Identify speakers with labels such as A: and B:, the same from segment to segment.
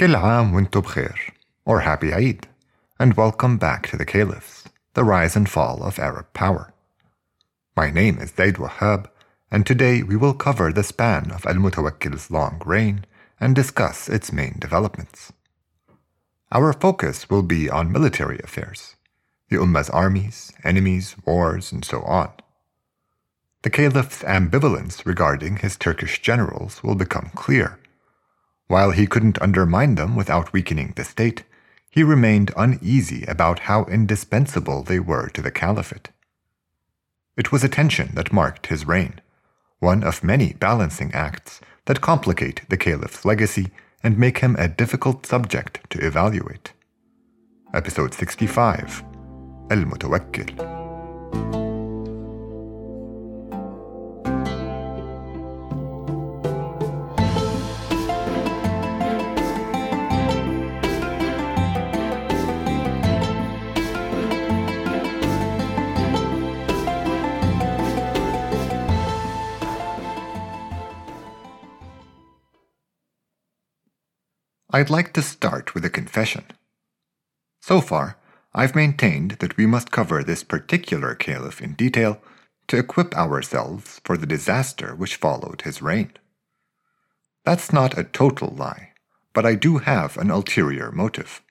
A: كل عام وانتم بخير, or Happy Eid, and welcome back to the Caliphs, the rise and fall of Arab power. My name is Zaid Wahab, and today we will cover the span of Al Mutawakkil's long reign and discuss its main developments. Our focus will be on military affairs, the Ummah's armies, enemies, wars, and so on. The Caliph's ambivalence regarding his Turkish generals will become clear. while he couldn't undermine them without weakening the state, he remained uneasy about how indispensable they were to the caliphate. It was a tension that marked his reign, one of many balancing acts that complicate the caliph's legacy and make him a difficult subject to evaluate. Episode 65 Al Mutawakkil. I'd like to start with a confession. So far, I've maintained that we must cover this particular caliph in detail to equip ourselves for the disaster which followed his reign. That's not a total lie, but I do have an ulterior motive.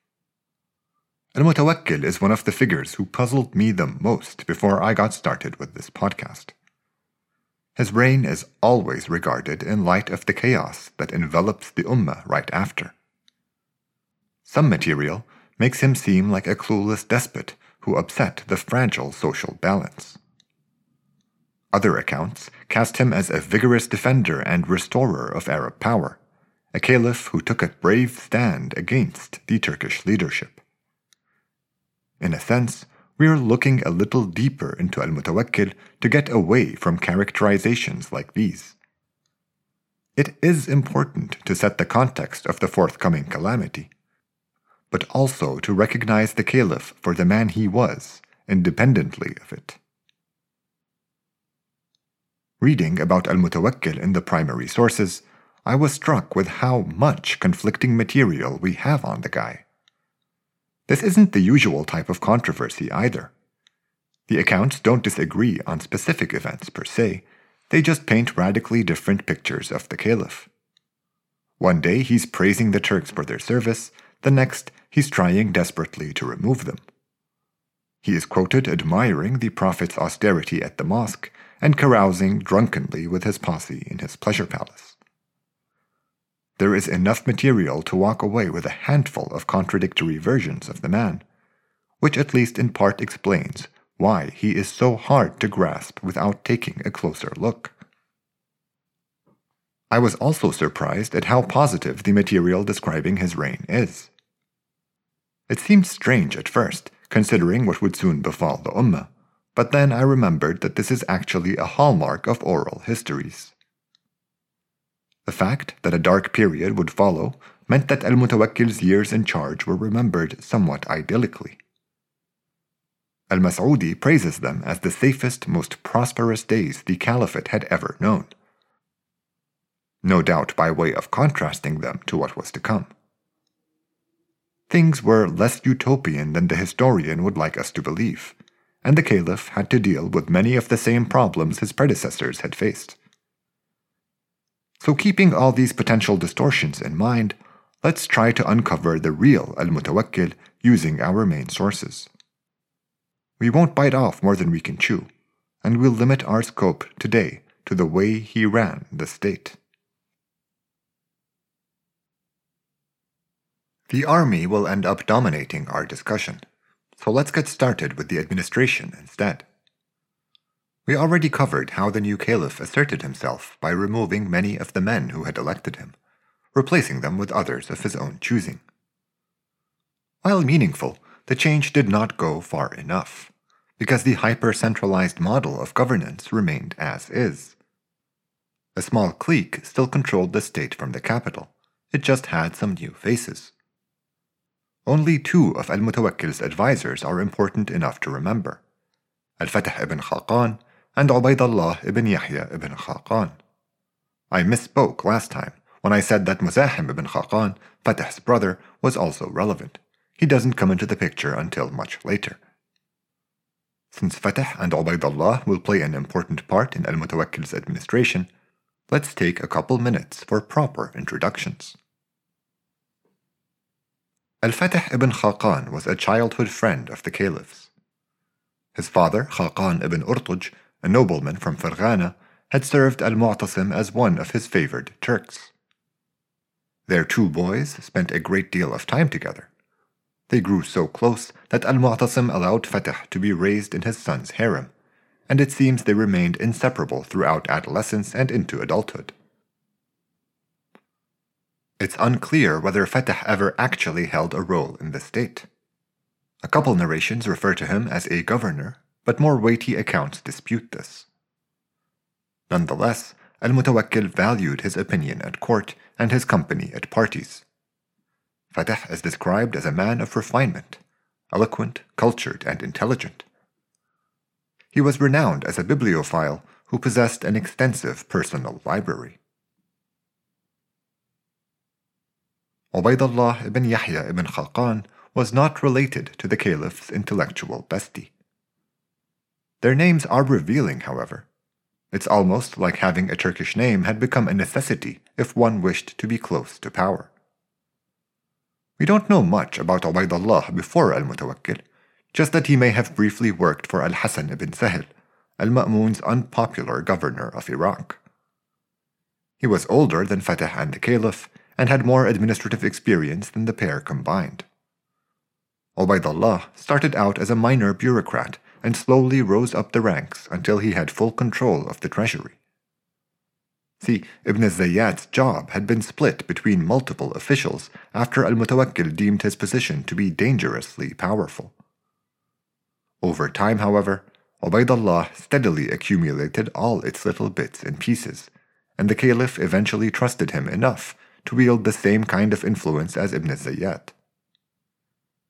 A: Al Mutawakkil is one of the figures who puzzled me the most before I got started with this podcast. His reign is always regarded in light of the chaos that envelops the Ummah right after. Some material makes him seem like a clueless despot who upset the fragile social balance. Other accounts cast him as a vigorous defender and restorer of Arab power, a caliph who took a brave stand against the Turkish leadership. In a sense, we are looking a little deeper into Al Mutawakkil to get away from characterizations like these. It is important to set the context of the forthcoming calamity but also to recognize the caliph for the man he was, independently of it. Reading about Al Mutawakkil in the primary sources, I was struck with how much conflicting material we have on the guy. This isn't the usual type of controversy either. The accounts don't disagree on specific events per se, they just paint radically different pictures of the caliph. One day he's praising the Turks for their service, the next he's trying desperately to remove them. He is quoted admiring the Prophet's austerity at the mosque and carousing drunkenly with his posse in his pleasure palace. There is enough material to walk away with a handful of contradictory versions of the man, which at least in part explains why he is so hard to grasp without taking a closer look. I was also surprised at how positive the material describing his reign is. It seemed strange at first, considering what would soon befall the Ummah, but then I remembered that this is actually a hallmark of oral histories. The fact that a dark period would follow meant that Al Mutawakkil's years in charge were remembered somewhat idyllically. Al Mas'udi praises them as the safest, most prosperous days the Caliphate had ever known. No doubt by way of contrasting them to what was to come. Things were less utopian than the historian would like us to believe, and the caliph had to deal with many of the same problems his predecessors had faced. So, keeping all these potential distortions in mind, let's try to uncover the real Al Mutawakkil using our main sources. We won't bite off more than we can chew, and we'll limit our scope today to the way he ran the state. The army will end up dominating our discussion, so let's get started with the administration instead. We already covered how the new caliph asserted himself by removing many of the men who had elected him, replacing them with others of his own choosing. While meaningful, the change did not go far enough, because the hyper centralized model of governance remained as is. A small clique still controlled the state from the capital, it just had some new faces. Only two of al-Mutawakkil's advisors are important enough to remember. Al-Fatah ibn Khaqan and Ubaydullah ibn Yahya ibn Khaqan. I misspoke last time when I said that Muzahim ibn Khaqan, Fatah's brother, was also relevant. He doesn't come into the picture until much later. Since Fatah and Ubaidullah will play an important part in Al-Mutawakkil's administration, let's take a couple minutes for proper introductions. Al-Fatah ibn Khaqan was a childhood friend of the caliphs. His father, Khaqan ibn Urtuj, a nobleman from Farghana, had served Al-Mu'tasim as one of his favored Turks. Their two boys spent a great deal of time together. They grew so close that Al-Mu'tasim allowed Fatah to be raised in his son's harem, and it seems they remained inseparable throughout adolescence and into adulthood. It's unclear whether Fatah ever actually held a role in the state. A couple narrations refer to him as a governor, but more weighty accounts dispute this. Nonetheless, Al-Mutawakkil valued his opinion at court and his company at parties. Fatah is described as a man of refinement, eloquent, cultured, and intelligent. He was renowned as a bibliophile who possessed an extensive personal library. Ubaidullah ibn Yahya ibn Khaqan was not related to the caliph's intellectual bestie. Their names are revealing, however. It's almost like having a Turkish name had become a necessity if one wished to be close to power. We don't know much about Ubaidullah before Al-Mutawakkil, just that he may have briefly worked for Al-Hasan ibn Sahl, Al-Ma'mun's unpopular governor of Iraq. He was older than Fatah and the Caliph and had more administrative experience than the pair combined. Ubaidullah started out as a minor bureaucrat and slowly rose up the ranks until he had full control of the treasury. See, Ibn Zayyat's job had been split between multiple officials after al-Mutawakkil deemed his position to be dangerously powerful. Over time, however, Ubaidullah steadily accumulated all its little bits and pieces, and the Caliph eventually trusted him enough to wield the same kind of influence as Ibn Zayyat.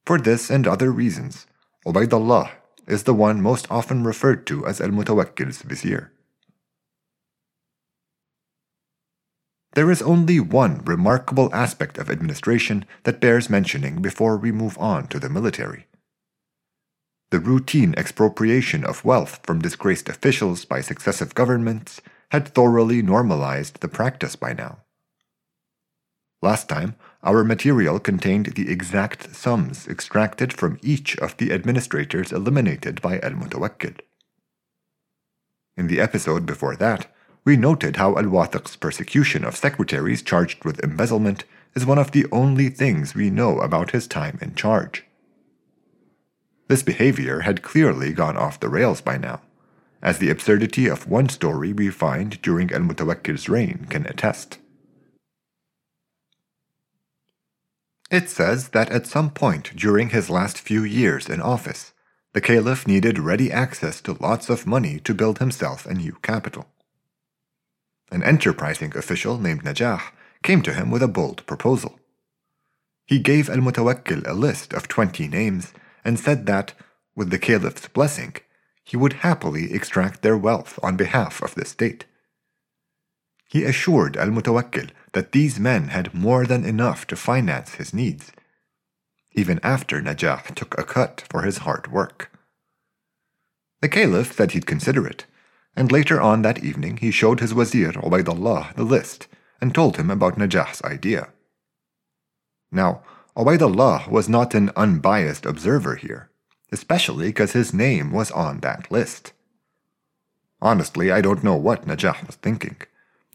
A: For this and other reasons, Ubaidullah is the one most often referred to as al-Mutawakkil's vizier. There is only one remarkable aspect of administration that bears mentioning before we move on to the military. The routine expropriation of wealth from disgraced officials by successive governments had thoroughly normalized the practice by now. Last time, our material contained the exact sums extracted from each of the administrators eliminated by Al Mutawakkil. In the episode before that, we noted how Al Wathiq's persecution of secretaries charged with embezzlement is one of the only things we know about his time in charge. This behavior had clearly gone off the rails by now, as the absurdity of one story we find during Al Mutawakkil's reign can attest. It says that at some point during his last few years in office, the caliph needed ready access to lots of money to build himself a new capital an enterprising official named Najah came to him with a bold proposal. He gave Al Mutawakkil a list of 20 names and said that, with the caliph's blessing, he would happily extract their wealth on behalf of the state. He assured Al Mutawakkil that these men had more than enough to finance his needs, even after Najah took a cut for his hard work. The caliph said he'd consider it, and later on that evening he showed his wazir Ubaidullah the list and told him about Najah's idea. Now, Ubaidullah was not an unbiased observer here, especially because his name was on that list. Honestly, I don't know what Najah was thinking.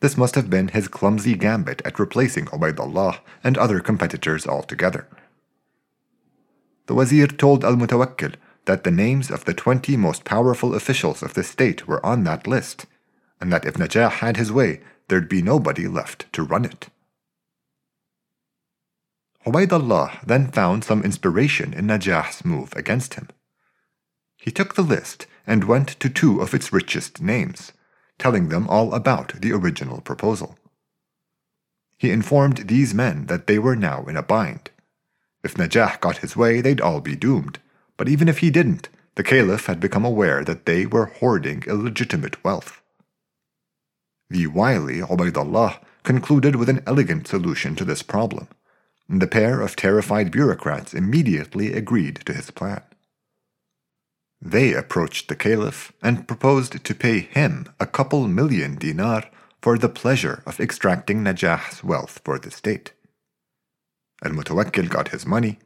A: This must have been his clumsy gambit at replacing Ubaidullah and other competitors altogether. The wazir told Al Mutawakkil that the names of the 20 most powerful officials of the state were on that list, and that if Najah had his way, there'd be nobody left to run it. Ubaidullah then found some inspiration in Najah's move against him. He took the list and went to two of its richest names, telling them all about the original proposal. He informed these men that they were now in a bind. If Najah got his way, they'd all be doomed, but even if he didn't, the caliph had become aware that they were hoarding illegitimate wealth. The wily Ubaidullah concluded with an elegant solution to this problem, and the pair of terrified bureaucrats immediately agreed to his plan. They approached the caliph and proposed to pay him a couple million dinar for the pleasure of extracting Najah's wealth for the state. Al Mutawakkil got his money,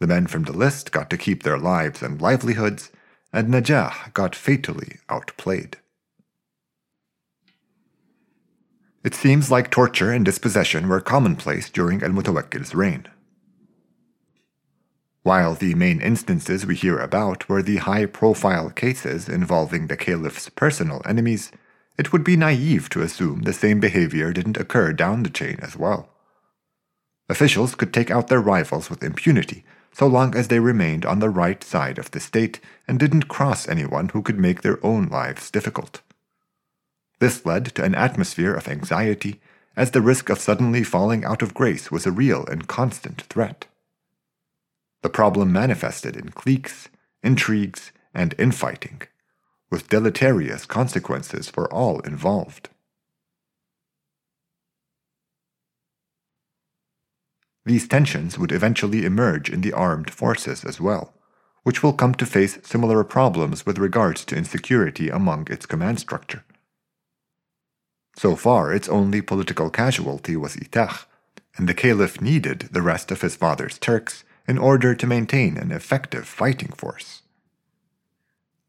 A: the men from the list got to keep their lives and livelihoods, and Najah got fatally outplayed. It seems like torture and dispossession were commonplace during Al Mutawakkil's reign. While the main instances we hear about were the high profile cases involving the caliph's personal enemies, it would be naive to assume the same behavior didn't occur down the chain as well. Officials could take out their rivals with impunity so long as they remained on the right side of the state and didn't cross anyone who could make their own lives difficult. This led to an atmosphere of anxiety, as the risk of suddenly falling out of grace was a real and constant threat. The problem manifested in cliques, intrigues, and infighting, with deleterious consequences for all involved. These tensions would eventually emerge in the armed forces as well, which will come to face similar problems with regards to insecurity among its command structure. So far, its only political casualty was Itah, and the caliph needed the rest of his father's Turks in order to maintain an effective fighting force.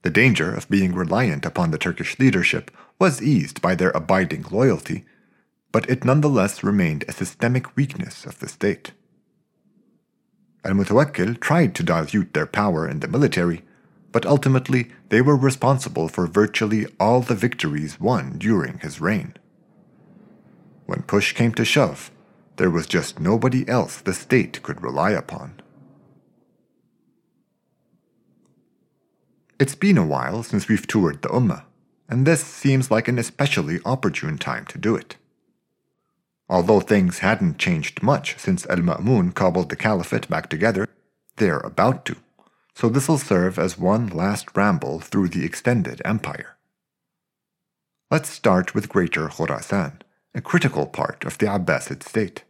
A: The danger of being reliant upon the Turkish leadership was eased by their abiding loyalty but it nonetheless remained a systemic weakness of the state. Al Mutawakkil tried to dilute their power in the military, but ultimately they were responsible for virtually all the victories won during his reign. When push came to shove, there was just nobody else the state could rely upon. It's been a while since we've toured the Ummah, and this seems like an especially opportune time to do it. Although things hadn't changed much since Al Ma'mun cobbled the caliphate back together, they're about to, so this'll serve as one last ramble through the extended empire. Let's start with Greater Khorasan, a critical part of the Abbasid state.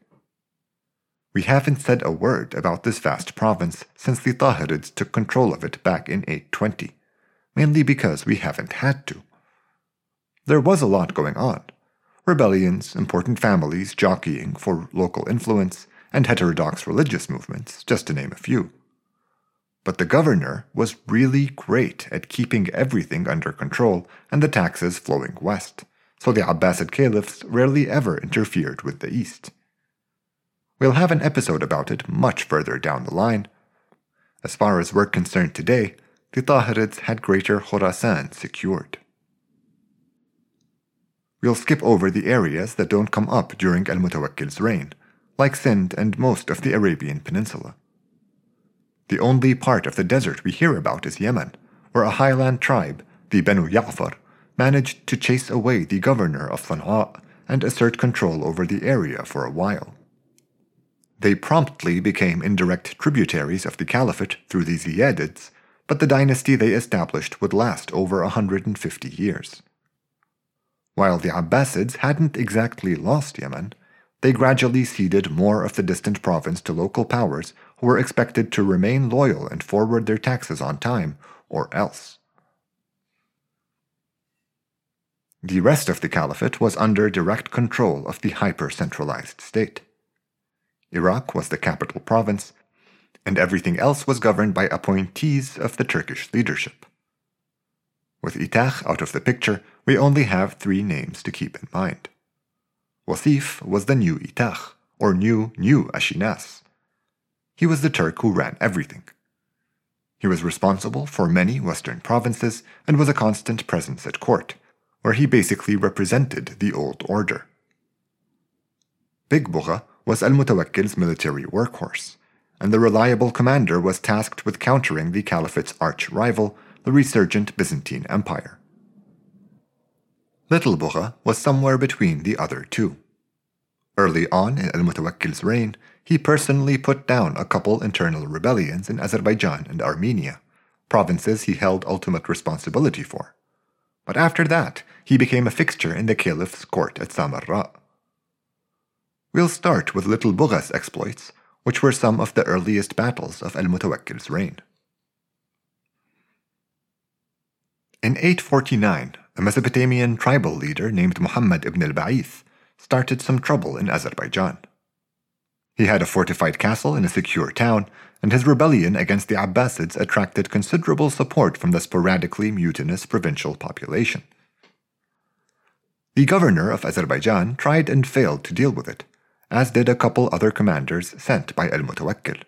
A: We haven't said a word about this vast province since the Tahirids took control of it back in 820, mainly because we haven't had to. There was a lot going on, rebellions, important families jockeying for local influence, and heterodox religious movements, just to name a few. But the governor was really great at keeping everything under control and the taxes flowing west, so the Abbasid caliphs rarely ever interfered with the east. We'll have an episode about it much further down the line. As far as we're concerned today, the Tahirids had Greater Khorasan secured. We'll skip over the areas that don't come up during Al Mutawakkil's reign, like Sind and most of the Arabian Peninsula. The only part of the desert we hear about is Yemen, where a highland tribe, the Banu Ya'far, managed to chase away the governor of Sana'a and assert control over the area for a while. They promptly became indirect tributaries of the caliphate through the Ziyadids, but the dynasty they established would last over 150 years. While the Abbasids hadn't exactly lost Yemen, they gradually ceded more of the distant province to local powers who were expected to remain loyal and forward their taxes on time, or else. The rest of the caliphate was under direct control of the hyper centralized state. Iraq was the capital province, and everything else was governed by appointees of the Turkish leadership. With Itah out of the picture, we only have three names to keep in mind. Wasif was the new Itah, or new new Ashinas. He was the Turk who ran everything. He was responsible for many western provinces and was a constant presence at court, where he basically represented the old order. Big Bugha was Al Mutawakkil's military workhorse, and the reliable commander was tasked with countering the caliphate's arch rival, the resurgent Byzantine Empire. Little Bugha was somewhere between the other two. Early on in al-Mutawakkil's reign, he personally put down a couple internal rebellions in Azerbaijan and Armenia, provinces he held ultimate responsibility for. But after that, he became a fixture in the caliph's court at Samarra. We'll start with Little Bugha's exploits, which were some of the earliest battles of Al Mutawakkil's reign. In 849, a Mesopotamian tribal leader named Muhammad ibn al-Ba'ith started some trouble in Azerbaijan. He had a fortified castle in a secure town, and his rebellion against the Abbasids attracted considerable support from the sporadically mutinous provincial population. The governor of Azerbaijan tried and failed to deal with it, as did a couple other commanders sent by El Mutawakkil.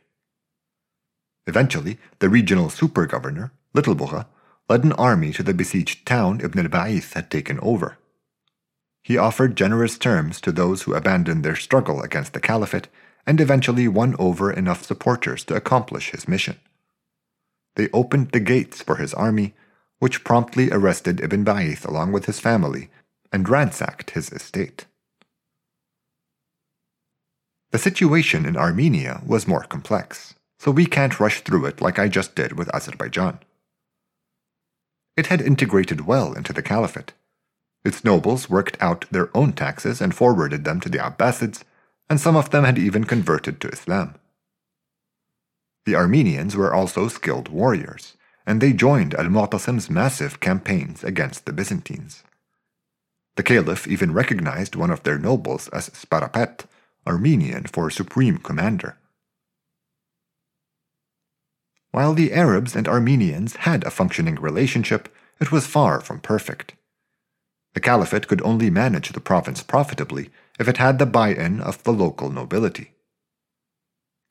A: Eventually, the regional super governor, Little Bugha, led an army to the besieged town Ibn al Ba'ith had taken over. He offered generous terms to those who abandoned their struggle against the caliphate and eventually won over enough supporters to accomplish his mission. They opened the gates for his army, which promptly arrested Ibn Ba'ith along with his family and ransacked his estate. The situation in Armenia was more complex, so we can't rush through it like I just did with Azerbaijan. It had integrated well into the caliphate. Its nobles worked out their own taxes and forwarded them to the Abbasids, and some of them had even converted to Islam. The Armenians were also skilled warriors, and they joined Al Mu'tasim's massive campaigns against the Byzantines. The caliph even recognized one of their nobles as Sparapet, Armenian for supreme commander. While the Arabs and Armenians had a functioning relationship, it was far from perfect. The caliphate could only manage the province profitably if it had the buy in of the local nobility.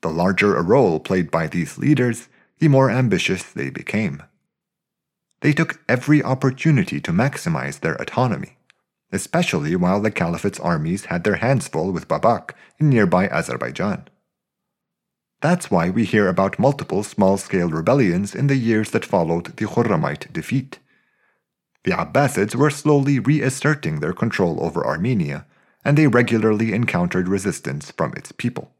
A: The larger a role played by these leaders, the more ambitious they became. They took every opportunity to maximize their autonomy, especially while the caliphate's armies had their hands full with Babak in nearby Azerbaijan. That's why we hear about multiple small scale rebellions in the years that followed the Khurramite defeat. The Abbasids were slowly reasserting their control over Armenia, and they regularly encountered resistance from its people.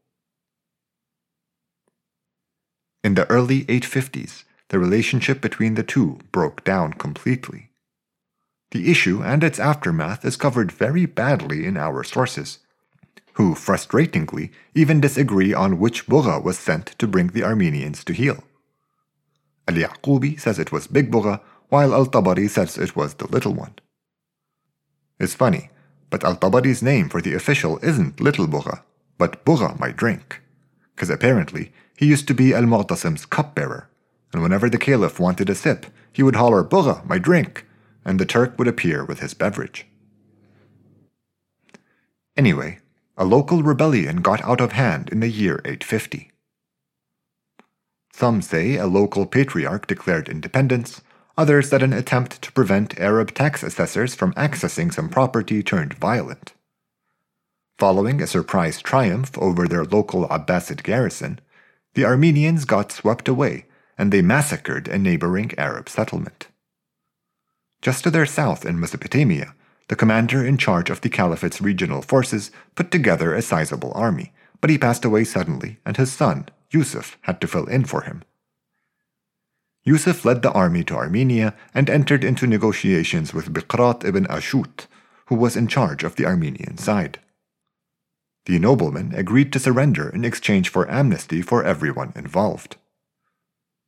A: In the early 850s, the relationship between the two broke down completely. The issue and its aftermath is covered very badly in our sources, who, frustratingly, even disagree on which Bugha was sent to bring the Armenians to heel. Al Yaqubi says it was Big Bugha, while Al Tabari says it was the little one. It's funny, but Al Tabari's name for the official isn't Little Bugha, but Bugha my drink, because apparently he used to be Al Mu'tasim's cupbearer, and whenever the caliph wanted a sip, he would holler Bugha my drink, and the Turk would appear with his beverage. Anyway, a local rebellion got out of hand in the year 850. Some say a local patriarch declared independence, others that an attempt to prevent Arab tax assessors from accessing some property turned violent. Following a surprise triumph over their local Abbasid garrison, the Armenians got swept away and they massacred a neighboring Arab settlement. Just to their south in Mesopotamia, the commander in charge of the caliphate's regional forces put together a sizable army, but he passed away suddenly, and his son, Yusuf, had to fill in for him. Yusuf led the army to Armenia and entered into negotiations with Biqrat ibn Ashut, who was in charge of the Armenian side. The nobleman agreed to surrender in exchange for amnesty for everyone involved.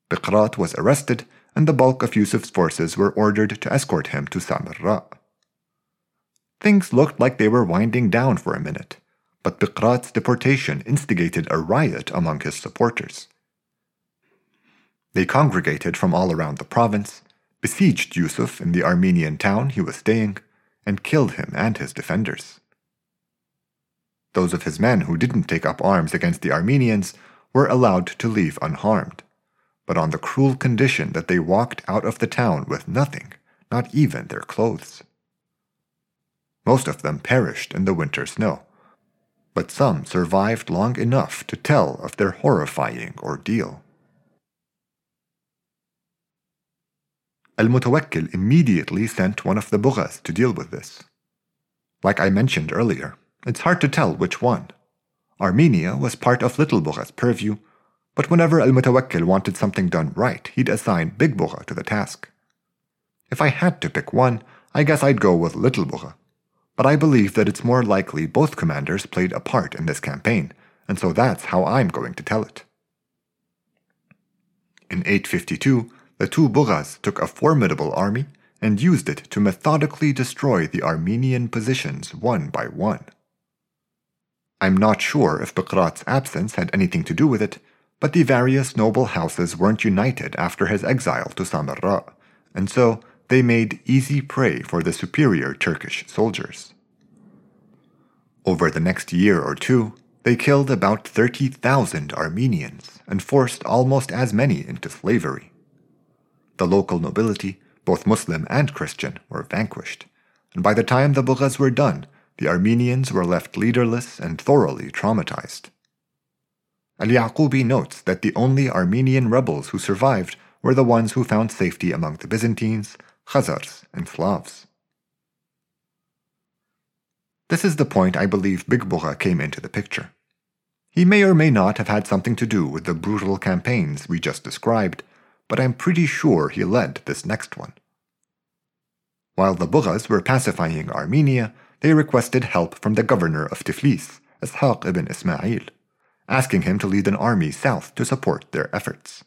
A: Biqrat was arrested, and the bulk of Yusuf's forces were ordered to escort him to Samarra. Things looked like they were winding down for a minute, but Biqrat's deportation instigated a riot among his supporters. They congregated from all around the province, besieged Yusuf in the Armenian town he was staying, and killed him and his defenders. Those of his men who didn't take up arms against the Armenians were allowed to leave unharmed, but on the cruel condition that they walked out of the town with nothing, not even their clothes. Most of them perished in the winter snow, but some survived long enough to tell of their horrifying ordeal. Al Mutawakkil immediately sent one of the Bughas to deal with this. Like I mentioned earlier, it's hard to tell which one. Armenia was part of Little Bugha's purview, but whenever Al Mutawakkil wanted something done right, he'd assign Big Bugha to the task. If I had to pick one, I guess I'd go with Little Bugha but I believe that it's more likely both commanders played a part in this campaign, and so that's how I'm going to tell it. In 852, the two Bughas took a formidable army and used it to methodically destroy the Armenian positions one by one. I'm not sure if Baqrat's absence had anything to do with it, but the various noble houses weren't united after his exile to Samarra, and so they made easy prey for the superior Turkish soldiers. Over the next year or two, they killed about 30,000 Armenians and forced almost as many into slavery. The local nobility, both Muslim and Christian, were vanquished, and by the time the Bughas were done, the Armenians were left leaderless and thoroughly traumatized. Al Yaqubi notes that the only Armenian rebels who survived were the ones who found safety among the Byzantines, Khazars, and Slavs. This is the point I believe Big came into the picture. He may or may not have had something to do with the brutal campaigns we just described, but I'm pretty sure he led this next one. While the Bughas were pacifying Armenia, they requested help from the governor of Tiflis, Ishaq ibn Ismail, asking him to lead an army south to support their efforts.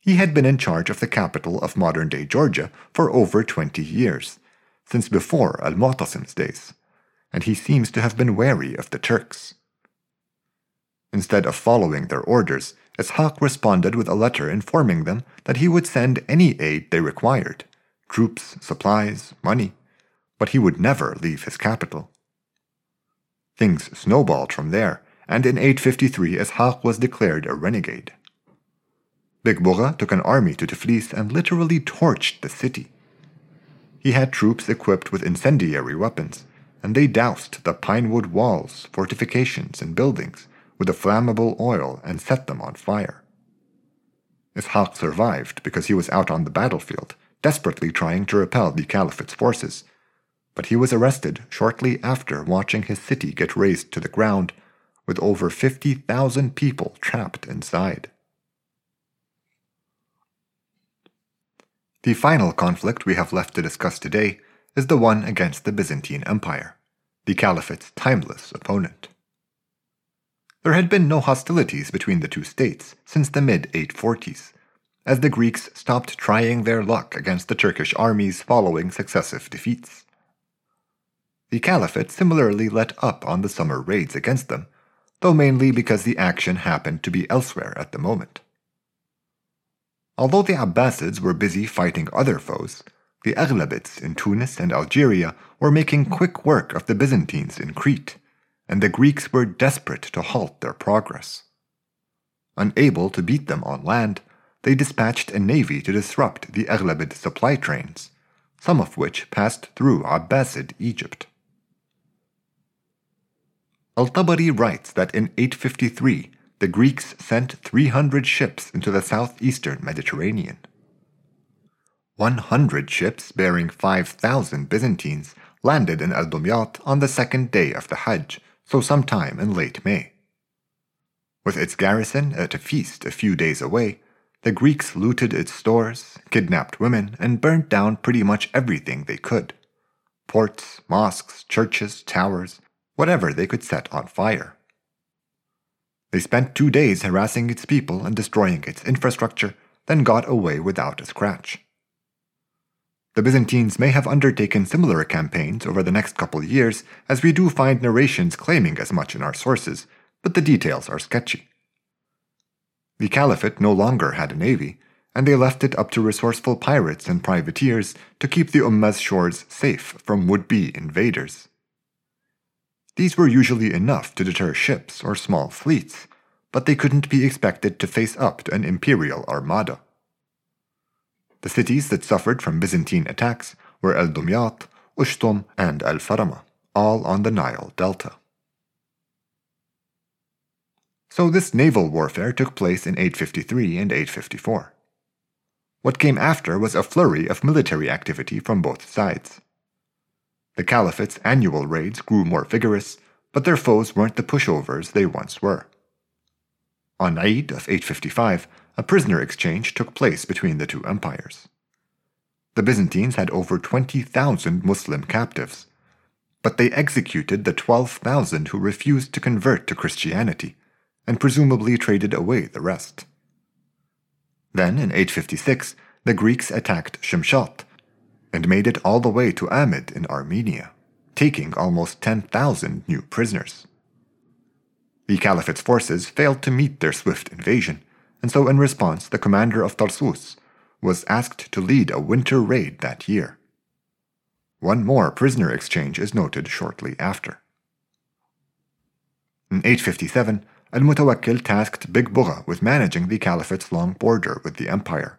A: He had been in charge of the capital of modern day Georgia for over 20 years, since before Al Mu'tasim's days, and he seems to have been wary of the Turks. Instead of following their orders, Ishaq responded with a letter informing them that he would send any aid they required troops, supplies, money but he would never leave his capital. Things snowballed from there, and in 853 Ishaq was declared a renegade. Bugha took an army to Tiflis and literally torched the city. He had troops equipped with incendiary weapons, and they doused the pinewood walls, fortifications, and buildings with a flammable oil and set them on fire. Ishaq survived because he was out on the battlefield, desperately trying to repel the Caliphate's forces, but he was arrested shortly after watching his city get razed to the ground, with over 50,000 people trapped inside. The final conflict we have left to discuss today is the one against the Byzantine Empire, the Caliphate's timeless opponent. There had been no hostilities between the two states since the mid 840s, as the Greeks stopped trying their luck against the Turkish armies following successive defeats. The Caliphate similarly let up on the summer raids against them, though mainly because the action happened to be elsewhere at the moment. Although the Abbasids were busy fighting other foes, the Aghlabids in Tunis and Algeria were making quick work of the Byzantines in Crete, and the Greeks were desperate to halt their progress. Unable to beat them on land, they dispatched a navy to disrupt the Aghlabid supply trains, some of which passed through Abbasid Egypt. Al-Tabari writes that in 853 the Greeks sent 300 ships into the southeastern Mediterranean. 100 ships bearing 5,000 Byzantines landed in Al-Dumyat on the second day of the Hajj, so sometime in late May. With its garrison at a feast a few days away, the Greeks looted its stores, kidnapped women, and burnt down pretty much everything they could ports, mosques, churches, towers, whatever they could set on fire. They spent two days harassing its people and destroying its infrastructure, then got away without a scratch. The Byzantines may have undertaken similar campaigns over the next couple years, as we do find narrations claiming as much in our sources, but the details are sketchy. The Caliphate no longer had a navy, and they left it up to resourceful pirates and privateers to keep the Ummah's shores safe from would be invaders. These were usually enough to deter ships or small fleets, but they couldn't be expected to face up to an imperial armada. The cities that suffered from Byzantine attacks were El Dumyat, Ushtum, and Al Farama, all on the Nile Delta. So this naval warfare took place in 853 and 854. What came after was a flurry of military activity from both sides. The Caliphate's annual raids grew more vigorous, but their foes weren't the pushovers they once were. On Eid of 855, a prisoner exchange took place between the two empires. The Byzantines had over 20,000 Muslim captives, but they executed the 12,000 who refused to convert to Christianity and presumably traded away the rest. Then, in 856, the Greeks attacked Shimshat and made it all the way to Amid in Armenia, taking almost 10,000 new prisoners. The Caliphate's forces failed to meet their swift invasion, and so in response, the commander of Tarsus was asked to lead a winter raid that year. One more prisoner exchange is noted shortly after. In 857, Al-Mutawakkil tasked Big Bugha with managing the Caliphate's long border with the empire.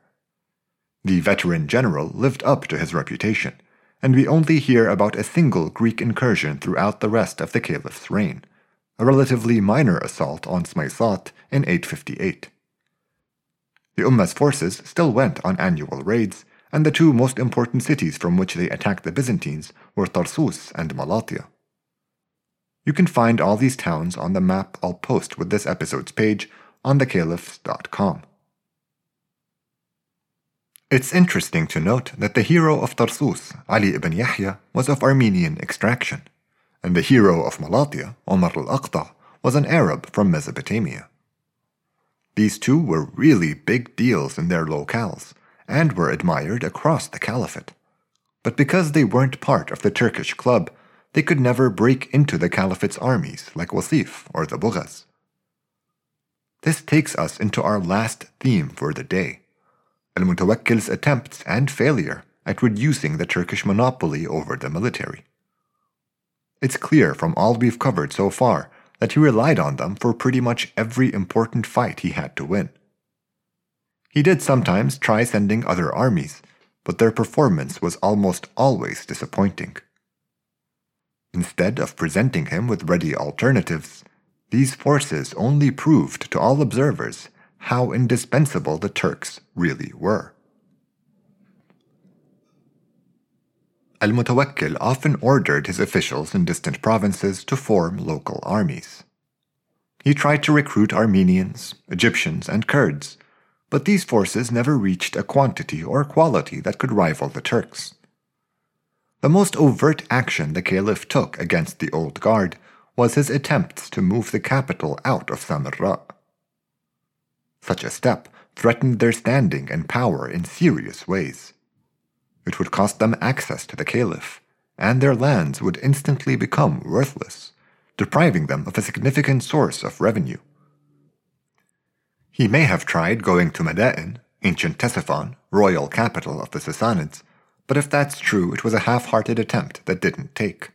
A: The veteran general lived up to his reputation, and we only hear about a single Greek incursion throughout the rest of the caliph's reign, a relatively minor assault on Smaysat in 858. The Ummah's forces still went on annual raids, and the two most important cities from which they attacked the Byzantines were Tarsus and Malatya. You can find all these towns on the map I'll post with this episode's page on thecaliphs.com. It's interesting to note that the hero of Tarsus, Ali ibn Yahya, was of Armenian extraction, and the hero of Malatya, Omar al-Aqta, was an Arab from Mesopotamia. These two were really big deals in their locales and were admired across the caliphate. But because they weren't part of the Turkish club, they could never break into the caliphate's armies like Wasif or the Bughas. This takes us into our last theme for the day Al Mutawakkil's attempts and failure at reducing the Turkish monopoly over the military. It's clear from all we've covered so far that he relied on them for pretty much every important fight he had to win. He did sometimes try sending other armies, but their performance was almost always disappointing. Instead of presenting him with ready alternatives, these forces only proved to all observers how indispensable the Turks really were. Al Mutawakkil often ordered his officials in distant provinces to form local armies. He tried to recruit Armenians, Egyptians, and Kurds, but these forces never reached a quantity or quality that could rival the Turks. The most overt action the Caliph took against the Old Guard was his attempts to move the capital out of Samarra. Such a step threatened their standing and power in serious ways. It would cost them access to the Caliph, and their lands would instantly become worthless, depriving them of a significant source of revenue. He may have tried going to Madain, ancient Ctesiphon, royal capital of the Sassanids, but if that's true, it was a half hearted attempt that didn't take.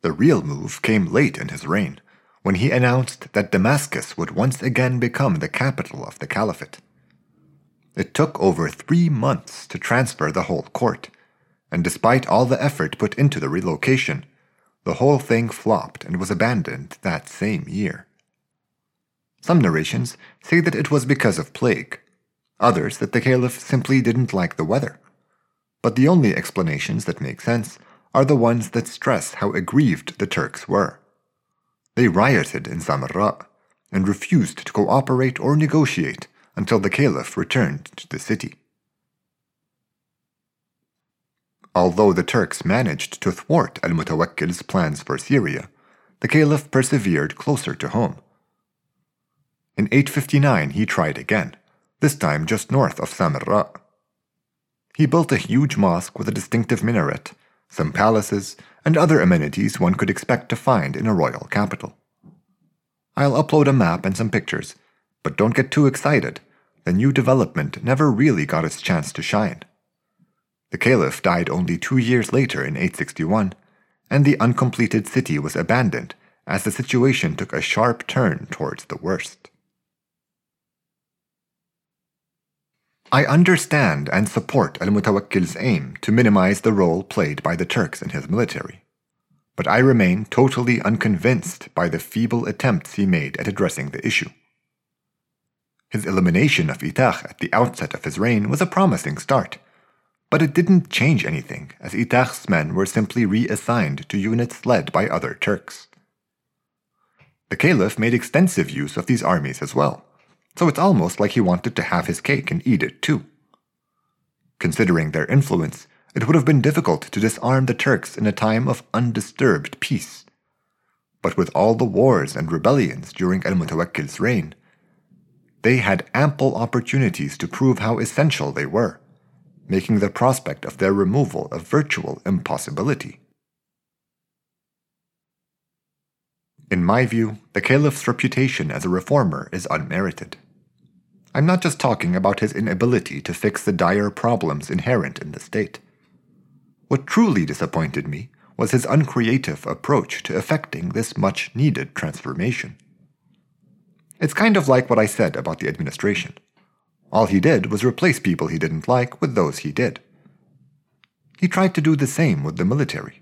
A: The real move came late in his reign, when he announced that Damascus would once again become the capital of the Caliphate. It took over three months to transfer the whole court, and despite all the effort put into the relocation, the whole thing flopped and was abandoned that same year. Some narrations say that it was because of plague, others that the caliph simply didn't like the weather. But the only explanations that make sense are the ones that stress how aggrieved the Turks were. They rioted in Samarra and refused to cooperate or negotiate until the Caliph returned to the city. Although the Turks managed to thwart al Mutawakkil's plans for Syria, the Caliph persevered closer to home. In 859, he tried again, this time just north of Samarra. He built a huge mosque with a distinctive minaret, some palaces, and other amenities one could expect to find in a royal capital. I'll upload a map and some pictures, but don't get too excited the new development never really got its chance to shine. The caliph died only two years later in 861, and the uncompleted city was abandoned as the situation took a sharp turn towards the worst. I understand and support Al Mutawakkil's aim to minimize the role played by the Turks in his military, but I remain totally unconvinced by the feeble attempts he made at addressing the issue. His elimination of Itach at the outset of his reign was a promising start, but it didn't change anything, as Itach's men were simply reassigned to units led by other Turks. The Caliph made extensive use of these armies as well, so it's almost like he wanted to have his cake and eat it too. Considering their influence, it would have been difficult to disarm the Turks in a time of undisturbed peace. But with all the wars and rebellions during Al Mutawakkil's reign, they had ample opportunities to prove how essential they were, making the prospect of their removal a virtual impossibility. In my view, the Caliph's reputation as a reformer is unmerited. I'm not just talking about his inability to fix the dire problems inherent in the state. What truly disappointed me was his uncreative approach to effecting this much needed transformation. It's kind of like what I said about the administration. All he did was replace people he didn't like with those he did. He tried to do the same with the military.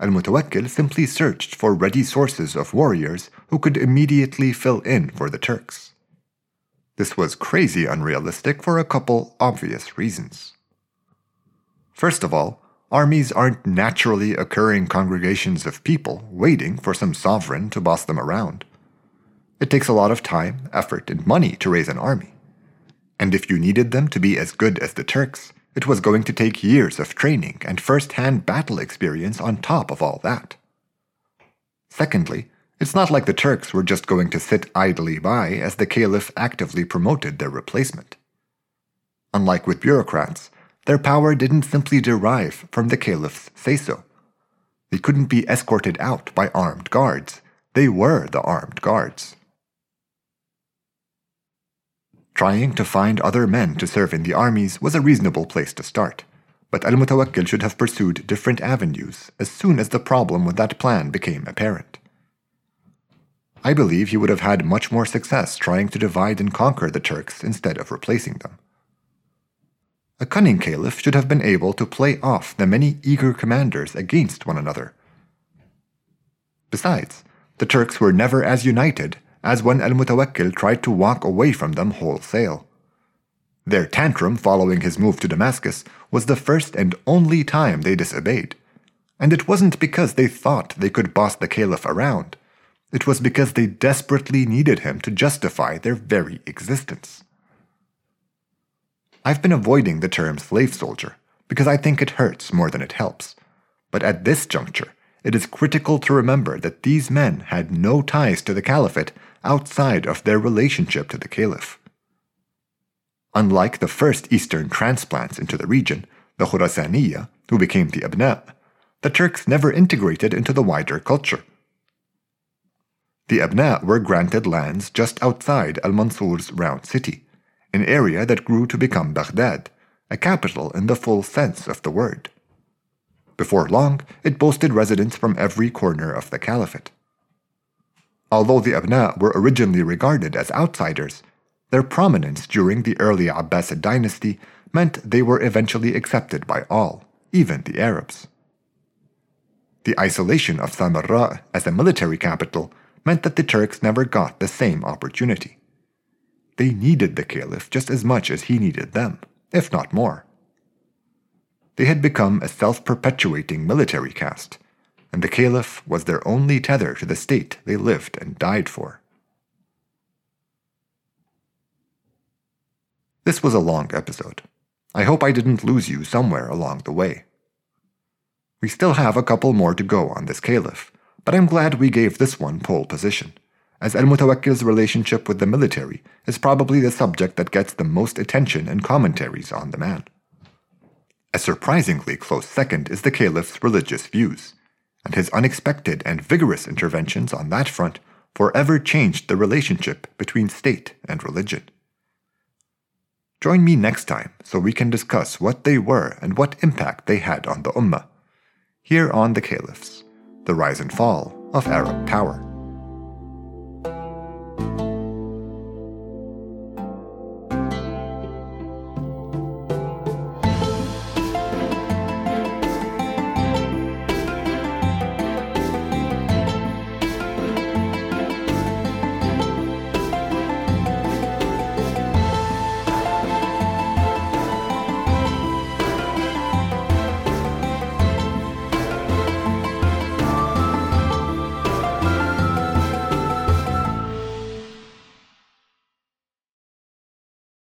A: Al Mutawakkil simply searched for ready sources of warriors who could immediately fill in for the Turks. This was crazy unrealistic for a couple obvious reasons. First of all, Armies aren't naturally occurring congregations of people waiting for some sovereign to boss them around. It takes a lot of time, effort, and money to raise an army. And if you needed them to be as good as the Turks, it was going to take years of training and first hand battle experience on top of all that. Secondly, it's not like the Turks were just going to sit idly by as the Caliph actively promoted their replacement. Unlike with bureaucrats, their power didn't simply derive from the caliph's say so. They couldn't be escorted out by armed guards. They were the armed guards. Trying to find other men to serve in the armies was a reasonable place to start, but Al Mutawakkil should have pursued different avenues as soon as the problem with that plan became apparent. I believe he would have had much more success trying to divide and conquer the Turks instead of replacing them. A cunning caliph should have been able to play off the many eager commanders against one another. Besides, the Turks were never as united as when Al Mutawakkil tried to walk away from them wholesale. Their tantrum following his move to Damascus was the first and only time they disobeyed. And it wasn't because they thought they could boss the caliph around. It was because they desperately needed him to justify their very existence. I've been avoiding the term slave soldier because I think it hurts more than it helps. But at this juncture, it is critical to remember that these men had no ties to the caliphate outside of their relationship to the caliph. Unlike the first Eastern transplants into the region, the Khurasaniya, who became the Abna, the Turks never integrated into the wider culture. The Abna were granted lands just outside Al Mansur's round city, an area that grew to become Baghdad, a capital in the full sense of the word. Before long, it boasted residents from every corner of the caliphate. Although the Abna were originally regarded as outsiders, their prominence during the early Abbasid dynasty meant they were eventually accepted by all, even the Arabs. The isolation of Samarra as a military capital meant that the Turks never got the same opportunity. They needed the caliph just as much as he needed them, if not more. They had become a self perpetuating military caste, and the caliph was their only tether to the state they lived and died for. This was a long episode. I hope I didn't lose you somewhere along the way. We still have a couple more to go on this caliph, but I'm glad we gave this one pole position as Al Mutawakkil's relationship with the military is probably the subject that gets the most attention and commentaries on the man. A surprisingly close second is the caliph's religious views, and his unexpected and vigorous interventions on that front forever changed the relationship between state and religion. Join me next time so we can discuss what they were and what impact they had on the Ummah, here on the Caliphs, the Rise and Fall of Arab Power.